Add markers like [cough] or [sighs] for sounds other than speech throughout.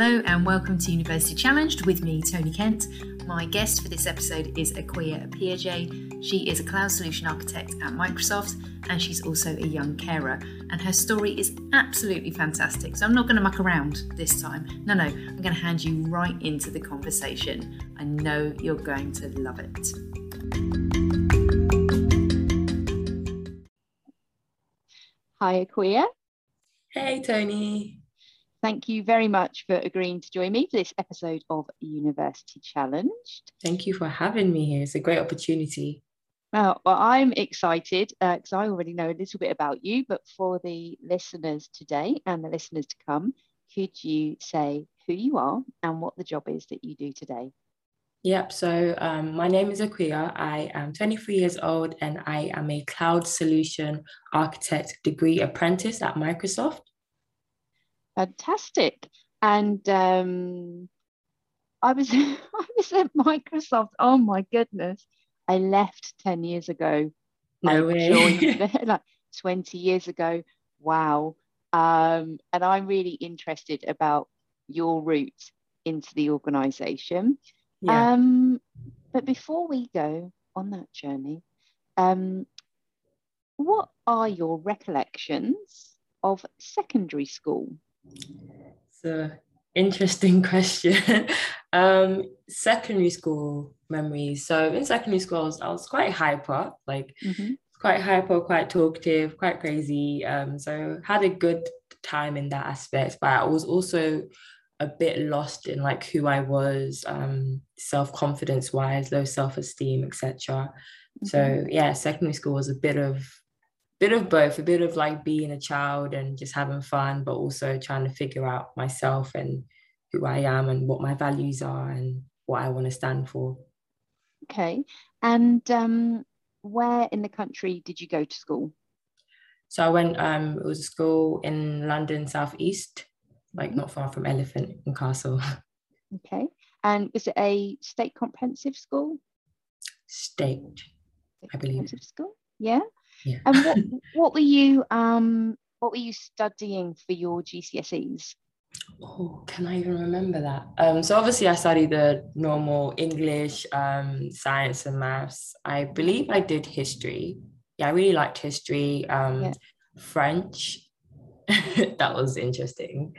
Hello and welcome to University Challenged with me, Tony Kent. My guest for this episode is Akua Apeagyei. She is a cloud solution architect at Microsoft and she's also a young carer. And her story is absolutely fantastic. So I'm not going to muck around this time. No, no, I'm going to hand you right into the conversation. I know you're going to love it. Hi, Akua. Hey, Tony. Thank you very much for agreeing to join me for this episode of University Challenged. Thank you for having me here. It's a great opportunity. Well, well I'm excited because uh, I already know a little bit about you, but for the listeners today and the listeners to come, could you say who you are and what the job is that you do today? Yep. So um, my name is Akua. I am 23 years old and I am a cloud solution architect degree apprentice at Microsoft. Fantastic. And um, I was [laughs] I was at Microsoft. Oh my goodness. I left 10 years ago. No way. [laughs] like 20 years ago. Wow. Um, and I'm really interested about your route into the organization. Yeah. Um, but before we go on that journey, um, what are your recollections of secondary school? It's interesting [laughs] question. um, secondary school memories. So in secondary school, I was, I was quite hyper, like mm-hmm. quite hyper, quite talkative, quite crazy. Um, so had a good time in that aspect, but I was also a bit lost in like who I was, um, self confidence wise, low self esteem, etc. Mm-hmm. So yeah, secondary school was a bit of bit of both, a bit of like being a child and just having fun, but also trying to figure out myself and who I am and what my values are and what I want to stand for. Okay. And um, where in the country did you go to school? So I went, um, it was a school in London, Southeast, like not far from Elephant and Castle. [laughs] Okay. And was it a state comprehensive school? State, state I believe. School? Yeah. Yeah. And what what were you um what were you studying for your GCSEs? Oh, can I even remember that? Um, so obviously I studied the normal English, um, science and maths. I believe I did history. Yeah, I really liked history. Um, yeah. French. [laughs] that was interesting.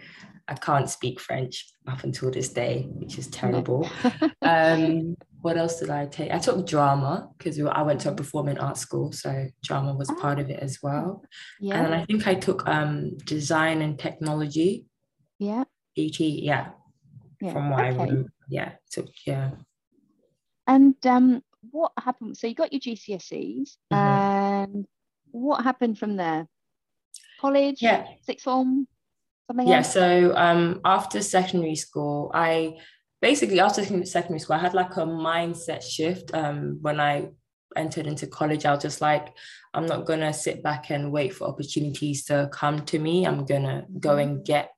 I can't speak French up until this day, which is terrible. um, what else did I take? I took drama because I went to a performing arts school, so drama was part of it as well. Yeah. And I think I took um, design and technology. Yeah. DT, yeah. yeah. From what okay. I remember, yeah. So yeah. And um, what happened? So you got your GCSEs, mm-hmm. and what happened from there? College, yeah, sixth form, something. Yeah. Else? So um, after secondary school, I basically after secondary school, I had like a mindset shift. Um, when I entered into college, I was just like, I'm not gonna sit back and wait for opportunities to come to me. I'm gonna go mm-hmm. and get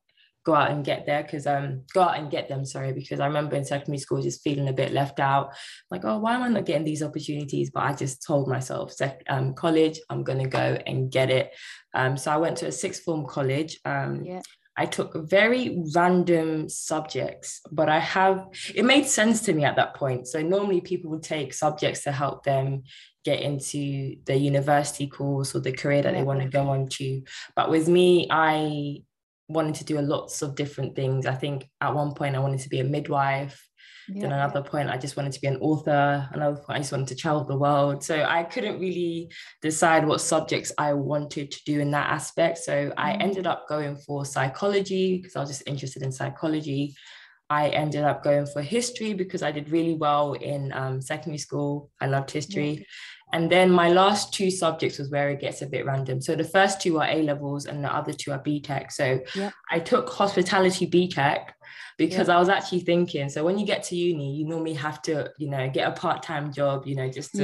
go out and get there because um go out and get them sorry because i remember in secondary school just feeling a bit left out like oh why am i not getting these opportunities but i just told myself sec- um, college i'm going to go and get it um so i went to a sixth form college um yeah. I took very random subjects, but I have, it made sense to me at that point. So normally people would take subjects to help them get into the university course or the career that yeah. they want to go on to. But with me, I wanted to do lots of different things. I think at one point I wanted to be a midwife. Yeah. Then another point, I just wanted to be an author. Another point, I just wanted to travel the world. So I couldn't really decide what subjects I wanted to do in that aspect. So. I mm. ended up going for psychology because I was just interested in psychology. I ended up going for history because I did really well in um, secondary school. I loved history. Yeah. And then my last two subjects was where it gets a bit random. So the first two are A levels and the other two are BTEC. So yeah. I took hospitality BTEC because yeah. I was actually thinking, so when you get to uni, you normally have to, you know, get a part-time job, you know, just to.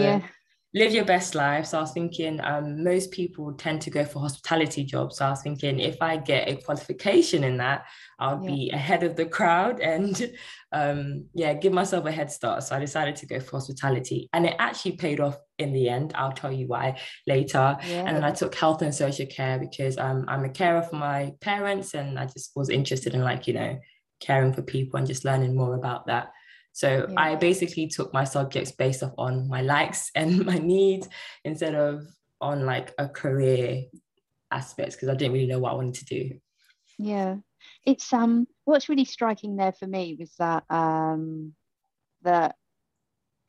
Live your best life. So I was thinking, um, most people tend to go for hospitality jobs. So I was thinking if I get a qualification in that, I'll yeah. be ahead of the crowd and [laughs] um, yeah, give myself a head start. So I decided to go for hospitality and it actually paid off in the end. I'll tell you why later. Yeah. And then I took health and social care because um, I'm a carer for my parents and I just was interested in like, you know, caring for people and just learning more about that. So yeah. I basically took my subjects based off on my likes [laughs] and my needs instead of on like a career aspect because I didn't really know what I wanted to do. Yeah. It's um what's really striking there for me was that um that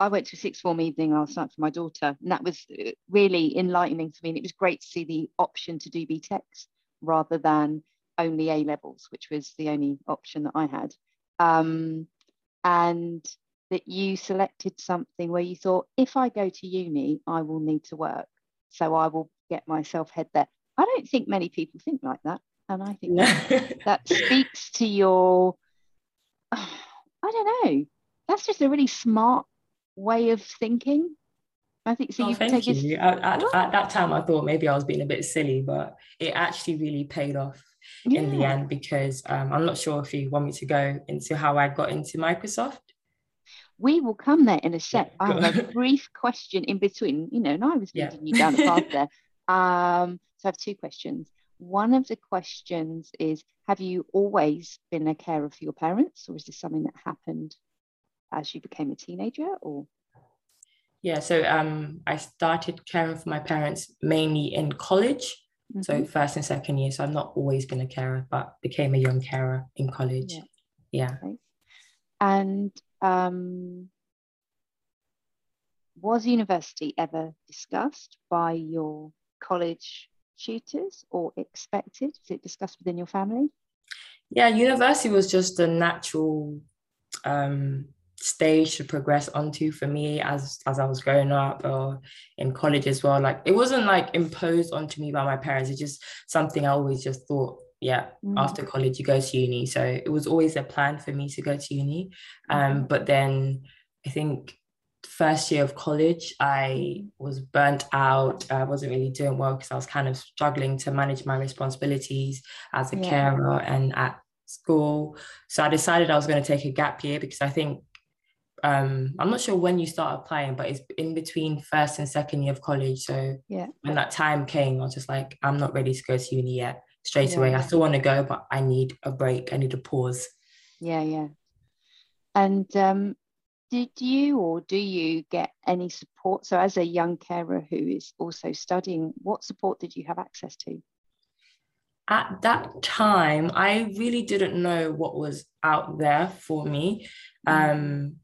I went to a sixth form evening last night for my daughter, and that was uh, really enlightening for me. And it was great to see the option to do BTECs rather than only A levels, which was the only option that I had. Um, and that you selected something where you thought, if I go to uni, I will need to work. So I will get myself head there. I don't think many people think like that. And I think that, [laughs] that speaks to your, oh, [sighs] I don't know, that's just a really smart way of thinking. I think so. Oh, thank you. At, at, at, that time, I thought maybe I was being a bit silly, but it actually really paid off yeah. in the end because um, I'm not sure if you want me to go into how I got into Microsoft. We will come there in a sec. Yeah, I have a [laughs] brief question in between, you know, and I was leading yeah. you down the path there. [laughs] Um, so I have two questions. One of the questions is Have you always been a carer for your parents, or is this something that happened as you became a teenager? Or yeah, so um, I started caring for my parents mainly in college. Mm-hmm. So first and second year. So I've not always been a carer, but became a young carer in college. Yeah. yeah. Okay. And um, was university ever discussed by your college tutors or expected? Is it discussed within your family? Yeah, university was just a natural um, stage to progress onto for me as as I was growing up or in college as well. Like it wasn't like imposed onto me by my parents. It's just something I always just thought, yeah, mm. after college you go to uni. So it was always a plan for me to go to uni. Um, mm-hmm. but then I think first year of college I was burnt out. I wasn't really doing well because I was kind of struggling to manage my responsibilities as a yeah. carer and at school. So I decided I was going to take a gap year because I think um i'm not sure when you start applying but it's in between first and second year of college. So yeah. when that time came i was just like i'm not ready to go to uni yet. Straight yeah. away i still want to go but i need a break. I need a pause. Yeah yeah. And um did you or do you get any support? So as a young carer who is also studying what support did you have access to? At that time i really didn't know what was out there for me. Mm. um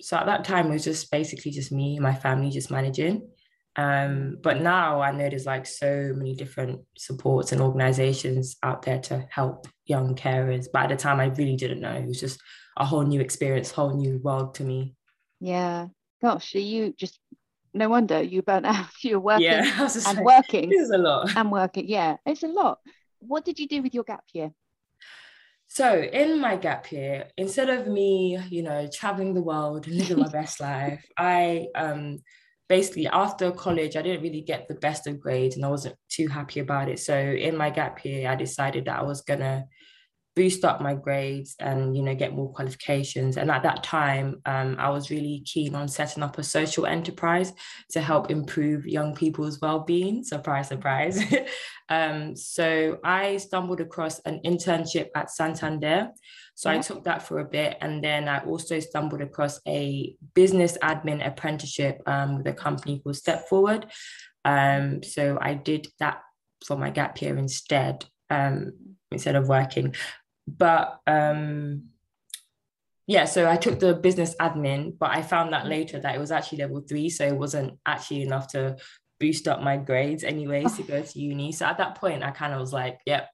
so at that time it was just basically just me and my family just managing. Um, but now i know there's like so many different supports and organizations out there to help young carers. But at the time i really didn't know. It was just a whole new experience whole new world to me. Yeah. Gosh you just no wonder you burnt [laughs] out. You're working yeah, and like, working this is a lot. and working. Yeah it's a lot. What did you do with your gap year so in my gap year, instead of me, you know, traveling the world and living my [laughs] best life, I um basically after college, I didn't really get the best of grades and I wasn't too happy about it. So in my gap year, I decided that I was gonna boost up my grades and you know get more qualifications. And at that time um, i was really keen on setting up a social enterprise to help improve young people's well-being. Surprise surprise. [laughs] Um, so i stumbled across an internship at santander. So yeah. i took that for a bit and then i also stumbled across a business admin apprenticeship um, with a company called step forward. Um, so i did that for my gap year instead. Um, instead of working. But um yeah so i took the business admin but i found that later that it was actually level three so it wasn't actually enough to boost up my grades anyways to go to uni. So at that point i kind of was like yep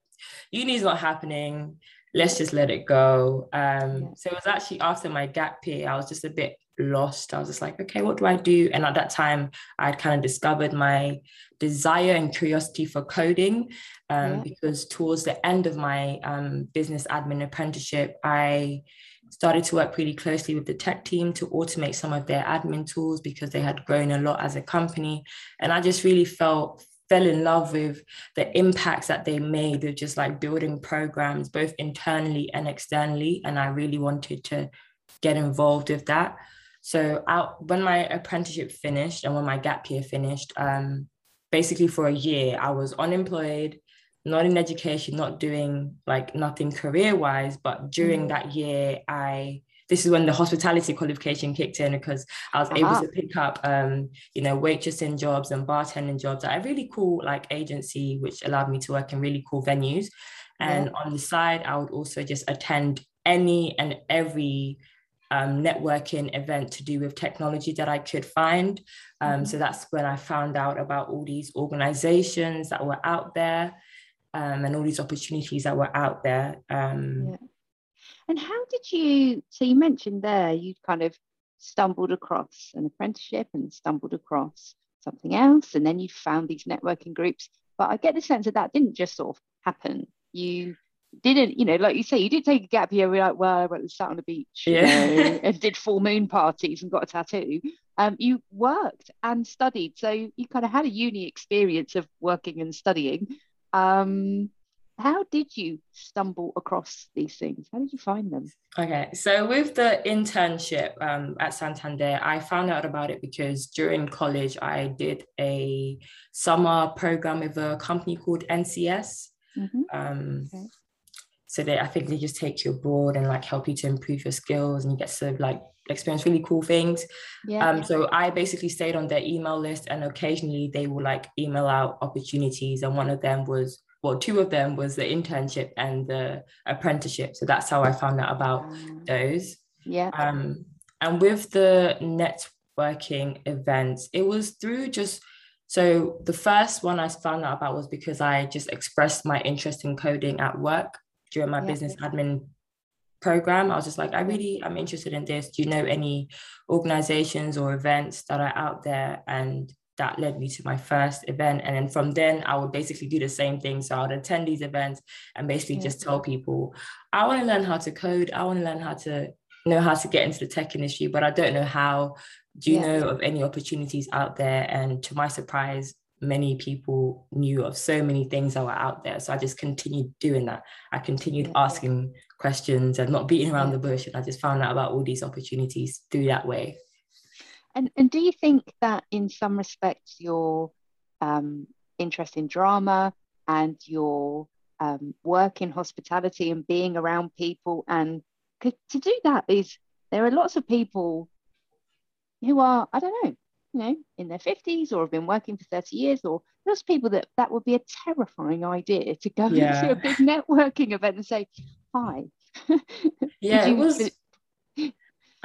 uni's not happening. Let's just let it go. Um so it was actually after my gap year i was just a bit lost i was just like okay what do i do and at that time i'd kind of discovered my desire and curiosity for coding um, yeah. because towards the end of my um, business admin apprenticeship, I started to work really closely with the tech team to automate some of their admin tools because they had grown a lot as a company. And I just really felt fell in love with the impacts that they made of just like building programs both internally and externally and i really wanted to get involved with that so out when my apprenticeship finished and when my gap year finished um, basically for a year i was unemployed not in education, not doing like nothing career wise, but during mm. that year, I this is when the hospitality qualification kicked in because I was uh-huh. able to pick up, um, you know, waitressing jobs and bartending jobs at a really cool like agency, which allowed me to work in really cool venues. And yeah. on the side, I would also just attend any and every um, networking event to do with technology that I could find. Um, mm-hmm. So that's when I found out about all these organizations that were out there um, and all these opportunities that were out there. Um, yeah. And how did you? So you mentioned there you'd kind of stumbled across an apprenticeship and stumbled across something else, and then you found these networking groups. But I get the sense that that didn't just sort of happen. You didn't, you know, like you say, you did take a gap year. We're like, well, I sat on the beach, yeah. you know, [laughs] and did full moon parties and got a tattoo. Um, you worked and studied, so you kind of had a uni experience of working and studying. Um, how did you stumble across these things? How did you find them? Okay, so with the internship um, at Santander, I found out about it because during college I did a summer program with a company called NCS. Mm-hmm. Um, okay. So they, I think they just take you abroad and like help you to improve your skills, and you get to like experience really cool things. Yeah. Um, so I basically stayed on their email list, and occasionally they will like email out opportunities, and one of them was well, two of them was the internship and the apprenticeship. So that's how I found out about um, those. Yeah. Um, and with the networking events, it was through just so the first one I found out about was because I just expressed my interest in coding at work during my yeah. business admin program. I was just like, I really I'm interested in this. Do you know any organizations or events that are out there? And that led me to my first event. And then from then, I would basically do the same thing. So I would attend these events and basically yeah. just tell mm-hmm. people, I want to learn how to code. I want to learn how to know how to get into the tech industry, but I don't know how. Do you yeah. know of any opportunities out there? And to my surprise, many people knew of so many things that were out there. So I just continued doing that. I continued yeah. asking questions and not beating around the bush. And I just found out about all these opportunities through that way. And, and do you think that in some respects your um, interest in drama and your um, work in hospitality and being around people and to do that is there are lots of people who are I don't know you know in their 50s or have been working for 30 years or those people that that would be a terrifying idea to go [laughs] yeah. to a big networking event and say hi [laughs] yeah it was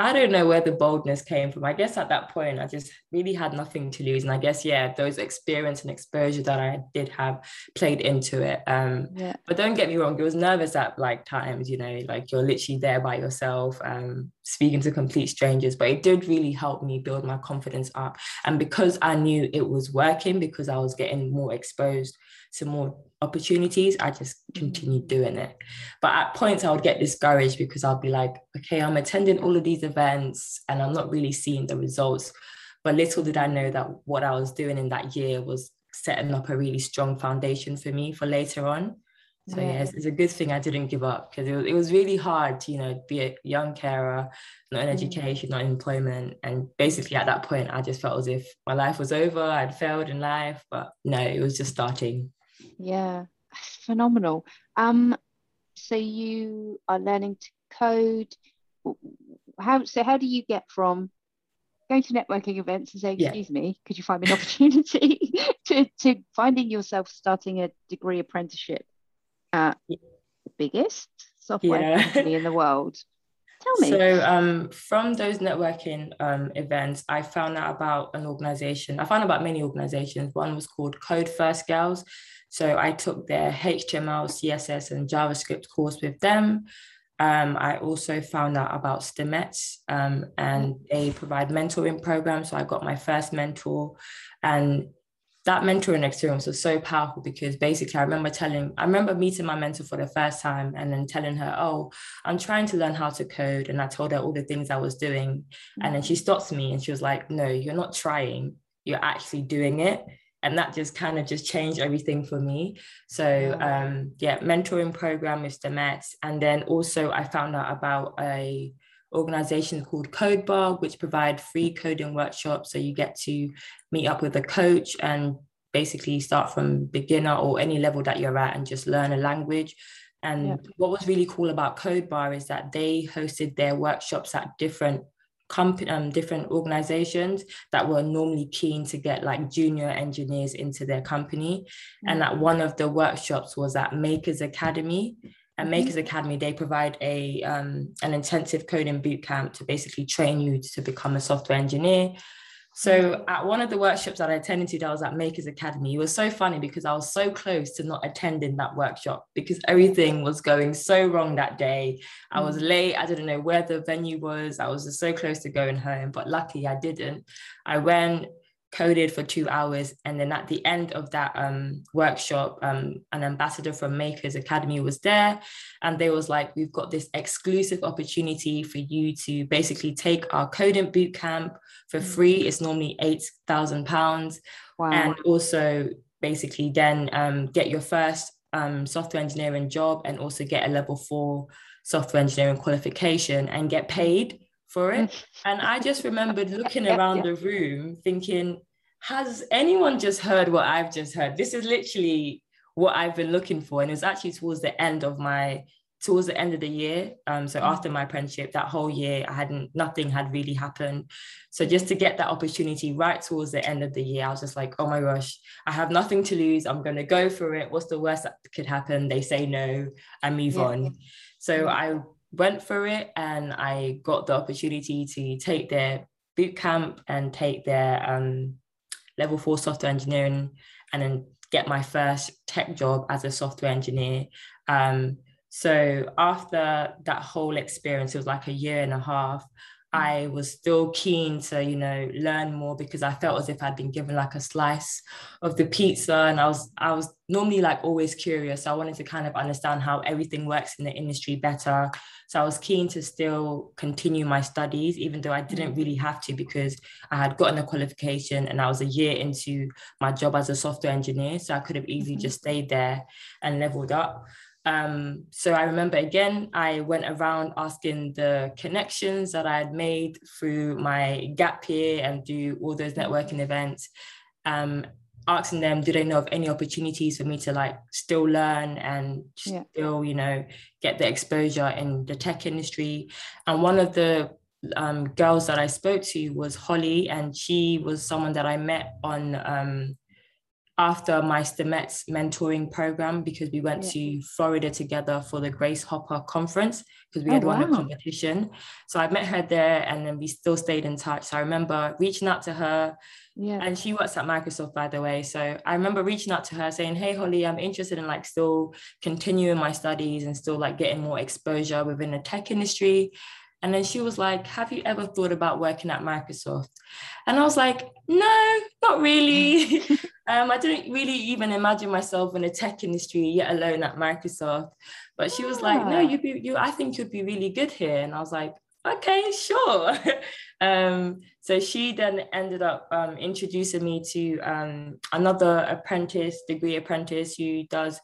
I don't know where the boldness came from. I guess at that point, I just really had nothing to lose. And I guess, yeah, those experience and exposure that I did have played into it. Um, yeah. But don't get me wrong, it was nervous at like times, you know, like you're literally there by yourself, um, speaking to complete strangers. But it did really help me build my confidence up. And because I knew it was working, because I was getting more exposed to more opportunities, I just continued doing it. But at points, I would get discouraged because I'd be like, okay, I'm attending all of these events and I'm not really seeing the results. But little did I know that what I was doing in that year was setting up a really strong foundation for me for later on. So yeah, yeah it's, it's, a good thing I didn't give up because it was, it was really hard to, you know, be a young carer, not in mm. education, not in employment. And basically at that point, I just felt as if my life was over. I'd failed in life, but no, it was just starting. Yeah, phenomenal. Um, so you are learning to code. How so? How do you get from going to networking events and saying, yeah. "Excuse me, could you find me an opportunity?" [laughs] to to finding yourself starting a degree apprenticeship at yeah. the biggest software yeah. company in the world? Tell me. So, um, from those networking um, events, I found out about an organization. I found out about many organizations. One was called Code First Girls. So I took their HTML, CSS, and JavaScript course with them. Um, I also found out about Stemettes um, and they provide mentoring programs. So I got my first mentor and that mentoring experience was so powerful because basically I remember telling, I remember meeting my mentor for the first time and then telling her, oh, I'm trying to learn how to code. And I told her all the things I was doing. And then she stopped me and she was like, no, you're not trying, you're actually doing it. And that just kind of just changed everything for me. So um yeah mentoring program with Stemettes and then also i found out about a organization called CodeBar which provide free coding workshops so you get to meet up with a coach and basically start from beginner or any level that you're at and just learn a language. And yeah. what was really cool about Code Bar is that they hosted their workshops at different company, um, different organizations that were normally keen to get like junior engineers into their company. And that one of the workshops was at Makers Academy. Mm-hmm. Makers Academy, they provide a um, an intensive coding boot camp to basically train you to become a software engineer. So at one of the workshops that I attended to, that was at Makers Academy, it was so funny because I was so close to not attending that workshop because everything was going so wrong that day. I was mm. late. I didn't know where the venue was. I was just so close to going home, but luckily I didn't. I went, coded for two hours. And then at the end of that um, workshop, um, an ambassador from Makers Academy was there. And they was like, we've got this exclusive opportunity for you to basically take our coding boot camp for mm. free. It's normally £8,000. Wow. And also basically then um, get your first um, software engineering job and also get a level four software engineering qualification and get paid for it. and I just remembered looking [laughs] around the room thinking, has anyone just heard what I've just heard? This is literally what I've been looking for. And it was actually towards the end of my towards the end of the year. Um, so mm. after my apprenticeship, that whole year, I hadn't nothing had really happened. So just to get that opportunity right towards the end of the year, I was just like, oh my gosh, I have nothing to lose. I'm gonna go for it. What's the worst that could happen? They say no, I move yeah. on. So I went for it and I got the opportunity to take their boot camp and take their um, level four software engineering and then get my first tech job as a software engineer. Um, so after that whole experience, it was like a year and a half. I was still keen to, you know, learn more because I felt as if I'd been given like a slice of the pizza. And I was, I was normally like always curious. So I wanted to kind of understand how everything works in the industry better. So I was keen to still continue my studies, even though I didn't really have to because I had gotten a qualification and I was a year into my job as a software engineer. So I could have easily mm-hmm. just stayed there and leveled up. Um, so I remember again, I went around asking the connections that I had made through my gap year and do all those networking events, um, asking them, do they know of any opportunities for me to like still learn and yeah. still, you know, get the exposure in the tech industry. And one of the um, girls that I spoke to was Holly, and she was someone that I met on um, after my Stemettes mentoring program because we went yeah. to Florida together for the Grace Hopper conference because we oh, had won wow. a competition. So I met her there and then we still stayed in touch. So I remember reaching out to her. Yeah. And she works at Microsoft, by the way. So I remember reaching out to her saying, Hey, Holly, I'm interested in like still continuing my studies and still like getting more exposure within the tech industry. And then she was like, Have you ever thought about working at Microsoft? And I was like, No, not really. [laughs] [laughs] um, I didn't really even imagine myself in the tech industry, yet alone at Microsoft. But she was yeah. like, No, you'd be you, I think you'd be really good here. And I was like, okay, sure. [laughs] um, so she then ended up um, introducing me to um, another apprentice, degree apprentice, who does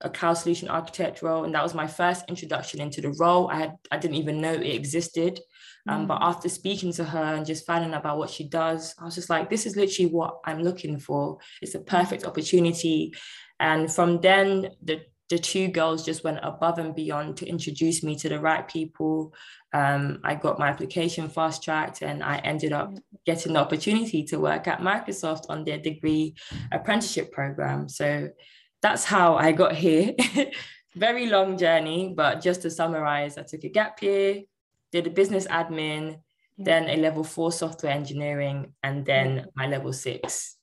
a cloud solution architect role and that was my first introduction into the role i had i didn't even know it existed um, mm. but after speaking to her and just finding out about what she does i was just like this is literally what i'm looking for it's a perfect opportunity and from then the the two girls just went above and beyond to introduce me to the right people. Um, I got my application fast tracked and I ended up getting the opportunity to work at Microsoft on their degree apprenticeship program. So that's how I got here. [laughs] Very long journey, but just to summarize, I took a gap year, did a business admin, then a level four software engineering, and then my level six.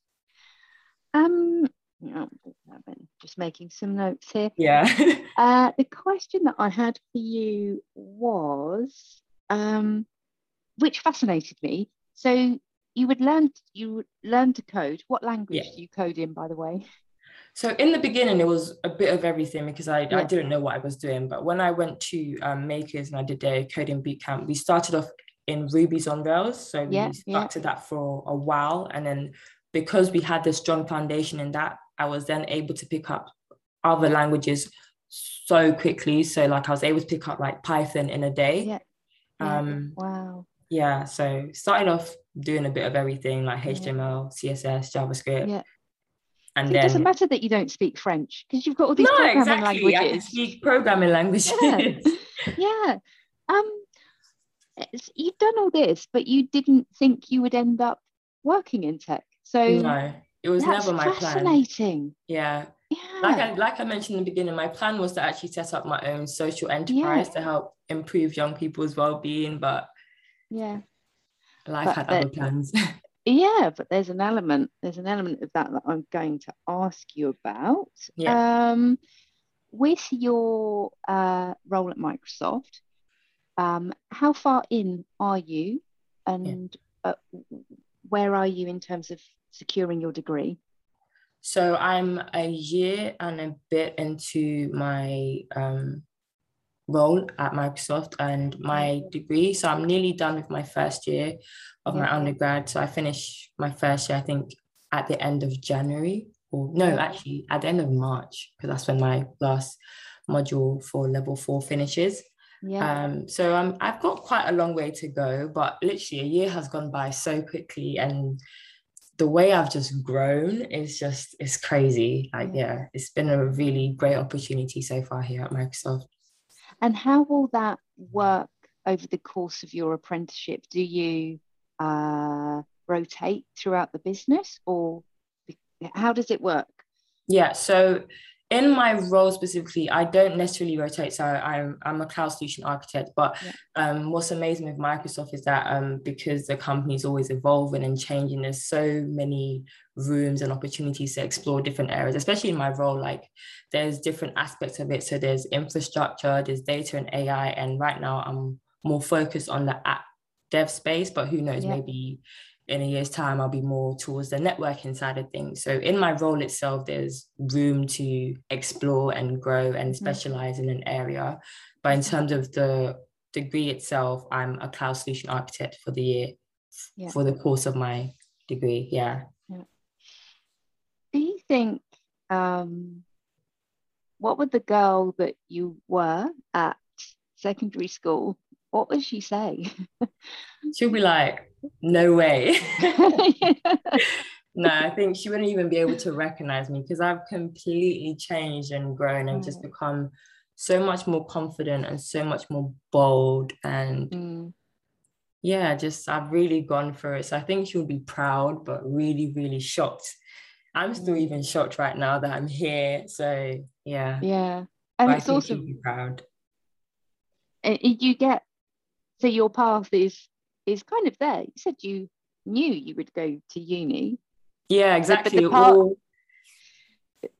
Um, just making some notes here. Yeah. [laughs] uh, the question that I had for you was, um, which fascinated me. So you would learn you would learn to code. What language yeah. do you code in, by the way? So in the beginning, it was a bit of everything because I, yeah. I didn't know what I was doing. But when I went to um, Makers and I did a coding boot camp, we started off in Ruby's on Rails. So yeah, we stuck to that for a while. And then because we had this strong foundation in that, I was then able to pick up other languages so quickly. So like I was able to pick up like Python in a day. Yeah. Um, wow. Yeah. So started off doing a bit of everything like HTML, CSS, JavaScript. Yeah And so then, it doesn't matter that you don't speak French because you've got all these no, programming exactly. languages. I can speak programming languages. Yeah. [laughs] yeah. Um, you've done all this, but you didn't think you would end up working in tech. So no, it was never my fascinating. plan. Fascinating. Yeah. Yeah. Like I like I mentioned in the beginning, my plan was to actually set up my own social enterprise yeah. to help improve young people's well-being, but yeah, life but had other plans. [laughs] yeah, but there's an element, there's an element of that that I'm going to ask you about. Yeah. Um, with your uh, role at Microsoft, um, how far in are you, and yeah. uh, where are you in terms of securing your degree? So I'm a year and a bit into my um, role at Microsoft and my degree. So I'm nearly done with my first year of yeah. my undergrad. So I finished my first year, I think, at the end of January. Or no, actually at the end of March, because that's when my last module for level four finishes. Yeah. Um, so um, I've got quite a long way to go, but literally a year has gone by so quickly and the way I've just grown is just it's crazy. Like, yeah. yeah, it's been a really great opportunity so far here at Microsoft. And how will that work over the course of your apprenticeship? Do you uh, rotate throughout the business or how does it work? Yeah, so in my role specifically, I don't necessarily rotate. So I'm, I'm a cloud solution architect. But yeah. um, what's amazing with Microsoft is that um, because the company is always evolving and changing, there's so many rooms and opportunities to explore different areas, especially in my role. Like there's different aspects of it. So there's infrastructure, there's data and AI. And right now I'm more focused on the app dev space, but who knows, yeah. maybe in a year's time, I'll be more towards the networking side of things. So in my role itself, there's room to explore and grow and mm-hmm. specialize in an area. But in terms of the degree itself, I'm a cloud solution architect for the year, yeah. for the course of my degree. Yeah. yeah. Do you think, um, what would the girl that you were at secondary school, what would she say? She'll be like, no way. [laughs] no, I think she wouldn't even be able to recognize me because I've completely changed and grown and mm. just become so much more confident and so much more bold and mm. yeah, just I've really gone through it. So I think she'll be proud, but really, really shocked. I'm still mm. even shocked right now that I'm here. So yeah. Yeah. And but it's also proud. You get so your path is is kind of there. You said you knew you would go to uni. Yeah, exactly. But the path, All...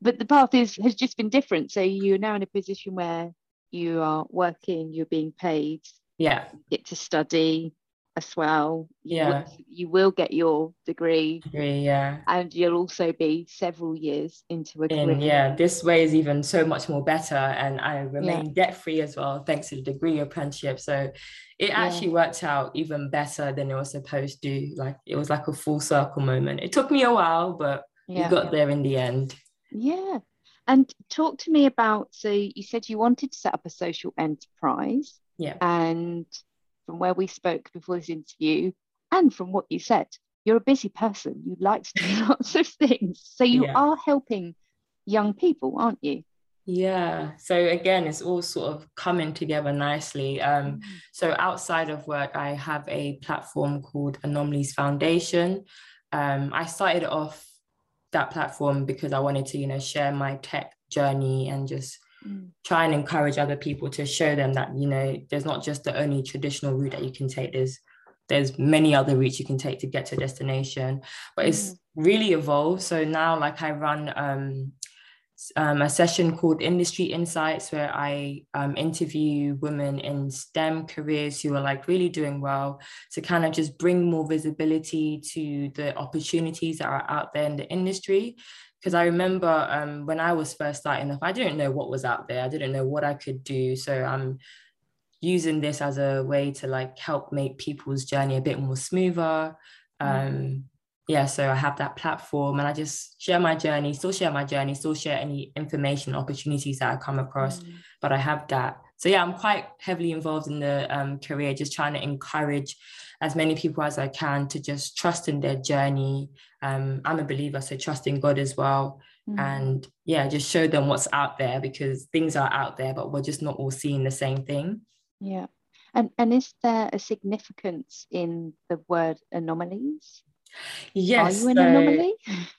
but the path is has just been different. So you're now in a position where you are working, you're being paid. Yeah. get to study as well. You yeah. Will, you will get your degree. Degree, yeah. And you'll also be several years into a In, yeah, this way is even so much more better. And I remain yeah. debt free as well, thanks to the degree apprenticeship. So it actually yeah. worked out even better than it was supposed to. Like it was like a full circle moment. It took me a while, but yeah. we got there in the end. Yeah. And talk to me about so you said you wanted to set up a social enterprise. Yeah. And from where we spoke before this interview and from what you said, you're a busy person. You like to do [laughs] lots of things. So you yeah. are helping young people, aren't you? Yeah. So again, it's all sort of coming together nicely. Um, mm. so outside of work, I have a platform called Anomalys Foundation. Um, I started off that platform because I wanted to, you know, share my tech journey and just mm. try and encourage other people to show them that you know there's not just the only traditional route that you can take there's there's many other routes you can take to get to a destination but it's mm. really evolved so now like i run um, um, a session called Industry Insights, where I um, interview women in STEM careers who are like really doing well to kind of just bring more visibility to the opportunities that are out there in the industry because I remember um, when I was first starting off, I didn't know what was out there. I didn't know what I could do. So I'm using this as a way to like help make people's journey a bit more smoother. Mm. Yeah, so I have that platform and I just share my journey, still share my journey, still share any information, opportunities that I come across. Mm. But I have that so yeah, I'm quite heavily involved in the um, career, just trying to encourage as many people as I can to just trust in their journey. Um, I'm a believer, so trust in God as well. Mm. And yeah, just show them what's out there because things are out there, but we're just not all seeing the same thing. Yeah. And and is there a significance in the word anomalies? Yes. Are you an so, anomaly?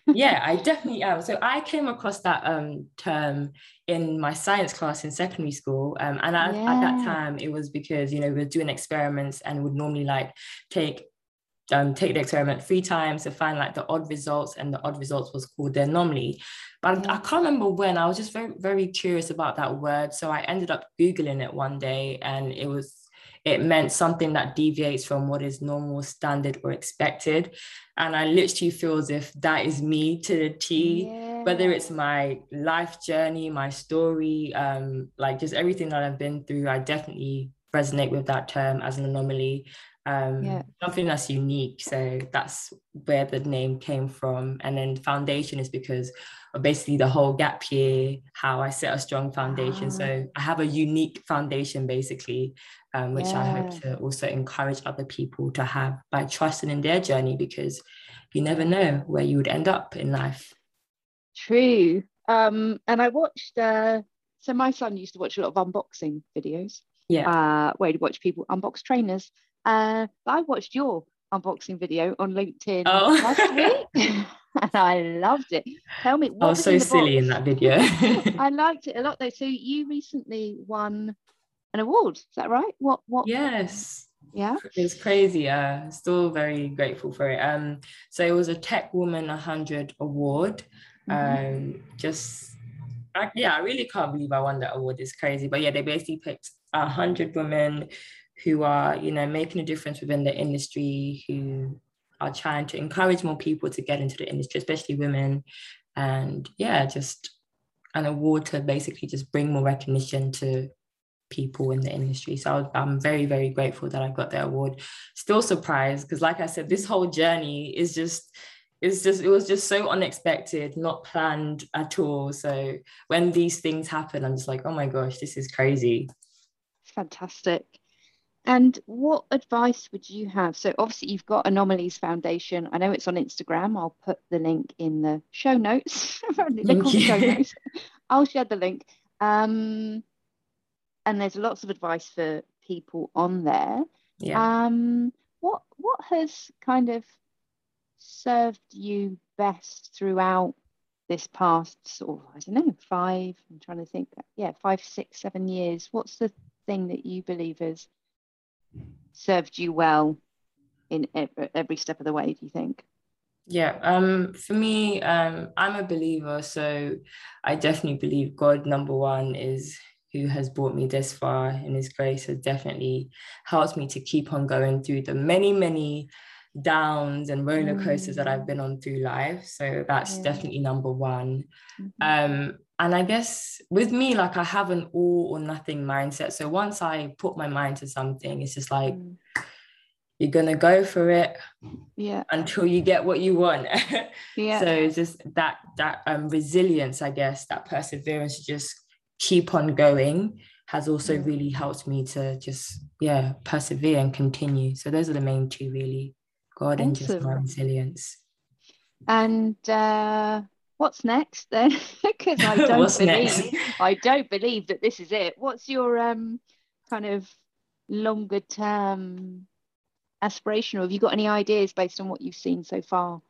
yeah, I definitely am. So I came across that um, term in my science class in secondary school. Um, and I, yeah. at that time, it was because, you know, we were doing experiments and would normally like take um, take the experiment three times to find like the odd results and the odd results was called the anomaly but. I can't remember when I was just very very curious about that word so I ended up googling it one day and it was it meant something that deviates from what is normal, standard, or expected. And I literally feel as if that is me to the T, yeah. whether it's my life journey, my story, um, like just everything that I've been through, I definitely resonate with that term as an anomaly. Um, yeah. something that's unique. So that's where the name came from. And then foundation is because basically the whole gap year, how I set a strong foundation. Ah. So I have a unique foundation basically um, which yeah. I hope to also encourage other people to have by trusting in their journey because you never know where you would end up in life. True. Um, and I watched, uh, so my son used to watch a lot of unboxing videos. Yeah. Uh, where he'd watch people unbox trainers. Uh, I watched your unboxing video on LinkedIn oh. last week. [laughs] [laughs] and I loved it. Tell me, I was so silly box? in that video. [laughs] [laughs] I liked it a lot though. So you recently won an award. Is that right? What? What? Yes. Yeah. It's crazy. Uh, still very grateful for it. Um, so it was a Tech Woman 100 award. Mm-hmm. Um, just I, yeah, I really can't believe I won that award. It's crazy. But yeah, they basically picked a hundred women who are, you know, making a difference within the industry, who are trying to encourage more people to get into the industry, especially women. And yeah, just an award to basically just bring more recognition to people in the industry. So I'm very, very grateful that I got the award. Still surprised because, like I said, this whole journey is just it's just it was just so unexpected not planned at all so when these things happen i'm just like oh my gosh this is crazy fantastic and what advice would you have so obviously you've got Anomalys foundation i know it's on instagram i'll put the link in the show notes [laughs] show notes i'll share the link um and there's lots of advice for people on there. Yeah. Um, what what has kind of served you best throughout this past sort of I don't know five? I'm trying to think. Yeah, five, six, seven years. What's the thing that you believe has served you well in every step of the way? Do you think? Yeah, um, for me, um, I'm a believer, so I definitely believe God number one is who has brought me this far and his grace has definitely helped me to keep on going through the many, many downs and roller coasters mm. that I've been on through life. So that's yeah. definitely number one. Mm-hmm. Um, and I guess with me, like I have an all or nothing mindset. So once I put my mind to something, it's just like mm. you're gonna go for it, yeah, until you get what you want. [laughs] yeah. So it's just that that um resilience, I guess, that perseverance, to just keep on going has also really helped me to just yeah persevere and continue so those are the main two really god awesome. and just my resilience and uh what's next then [laughs] because i [laughs] don't believe next? i don't believe that this is it what's your um kind of longer term aspiration or have you got any ideas based on what you've seen so far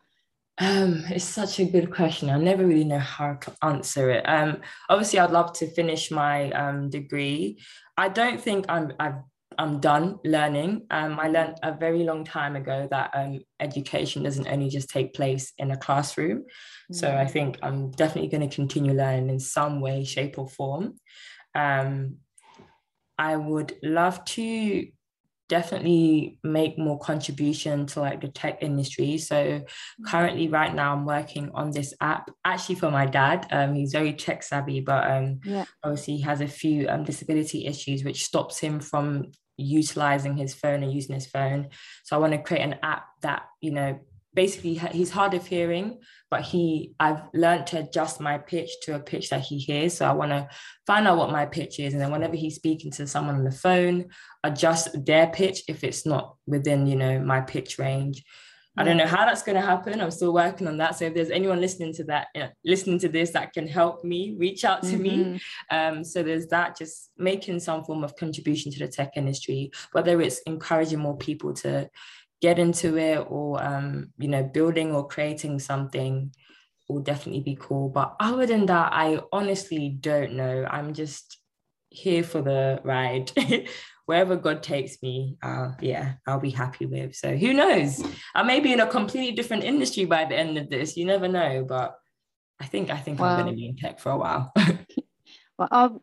um, it's such a good question. I never really know how to answer it. Um, obviously, I'd love to finish my um, degree. I don't think I'm I've, I'm done learning. Um, I learned a very long time ago that um, education doesn't only just take place in a classroom. Mm-hmm. So I mm. think I'm definitely going to continue learning in some way, shape, or form. Um, I would love to definitely make more contribution to like the tech industry so mm-hmm. currently right now i'm working on this app actually for my dad um he's very tech savvy but um yeah. obviously he has a few um disability issues which stops him from utilizing his phone and using his phone. So i want to create an app that you know basically he's hard of hearing but he i've learned to adjust my pitch to a pitch that he hears. So i want to find out what my pitch is. And then whenever he's speaking to someone on the phone adjust their pitch if it's not within you know my pitch range I don't know how that's going to happen. I'm still working on that. So if there's anyone listening to that, you know, listening to this that can help me, reach out to mm-hmm. me. Um, so there's that, just making some form of contribution to the tech industry, whether it's encouraging more people to get into it or um, you know building or creating something will definitely be cool but other than that i honestly don't know i'm just here for the ride [laughs] wherever god takes me uh, yeah i'll be happy with so who knows i may be in a completely different industry by the end of this you never know but i think i think i'm going to be in tech for a while [laughs] well I'll,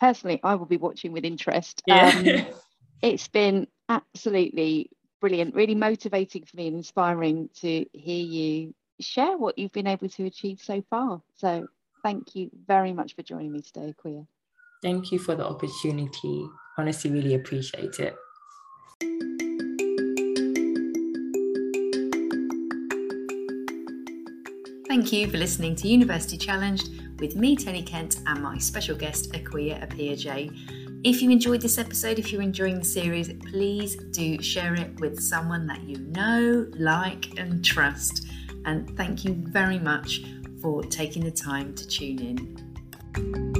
personally i will be watching with interest yeah. Um, [laughs] it's been absolutely brilliant, really motivating for me and inspiring to hear you share what you've been able to achieve so far. So thank you very much for joining me today, Akua. Thank you for the opportunity. Honestly, really appreciate it. Thank you for listening to University Challenged with me, Tony Kent, and my special guest, Akua Apeagyei. If you enjoyed this episode, if you're enjoying the series, please do share it with someone that you know, like, and trust. And thank you very much for taking the time to tune in.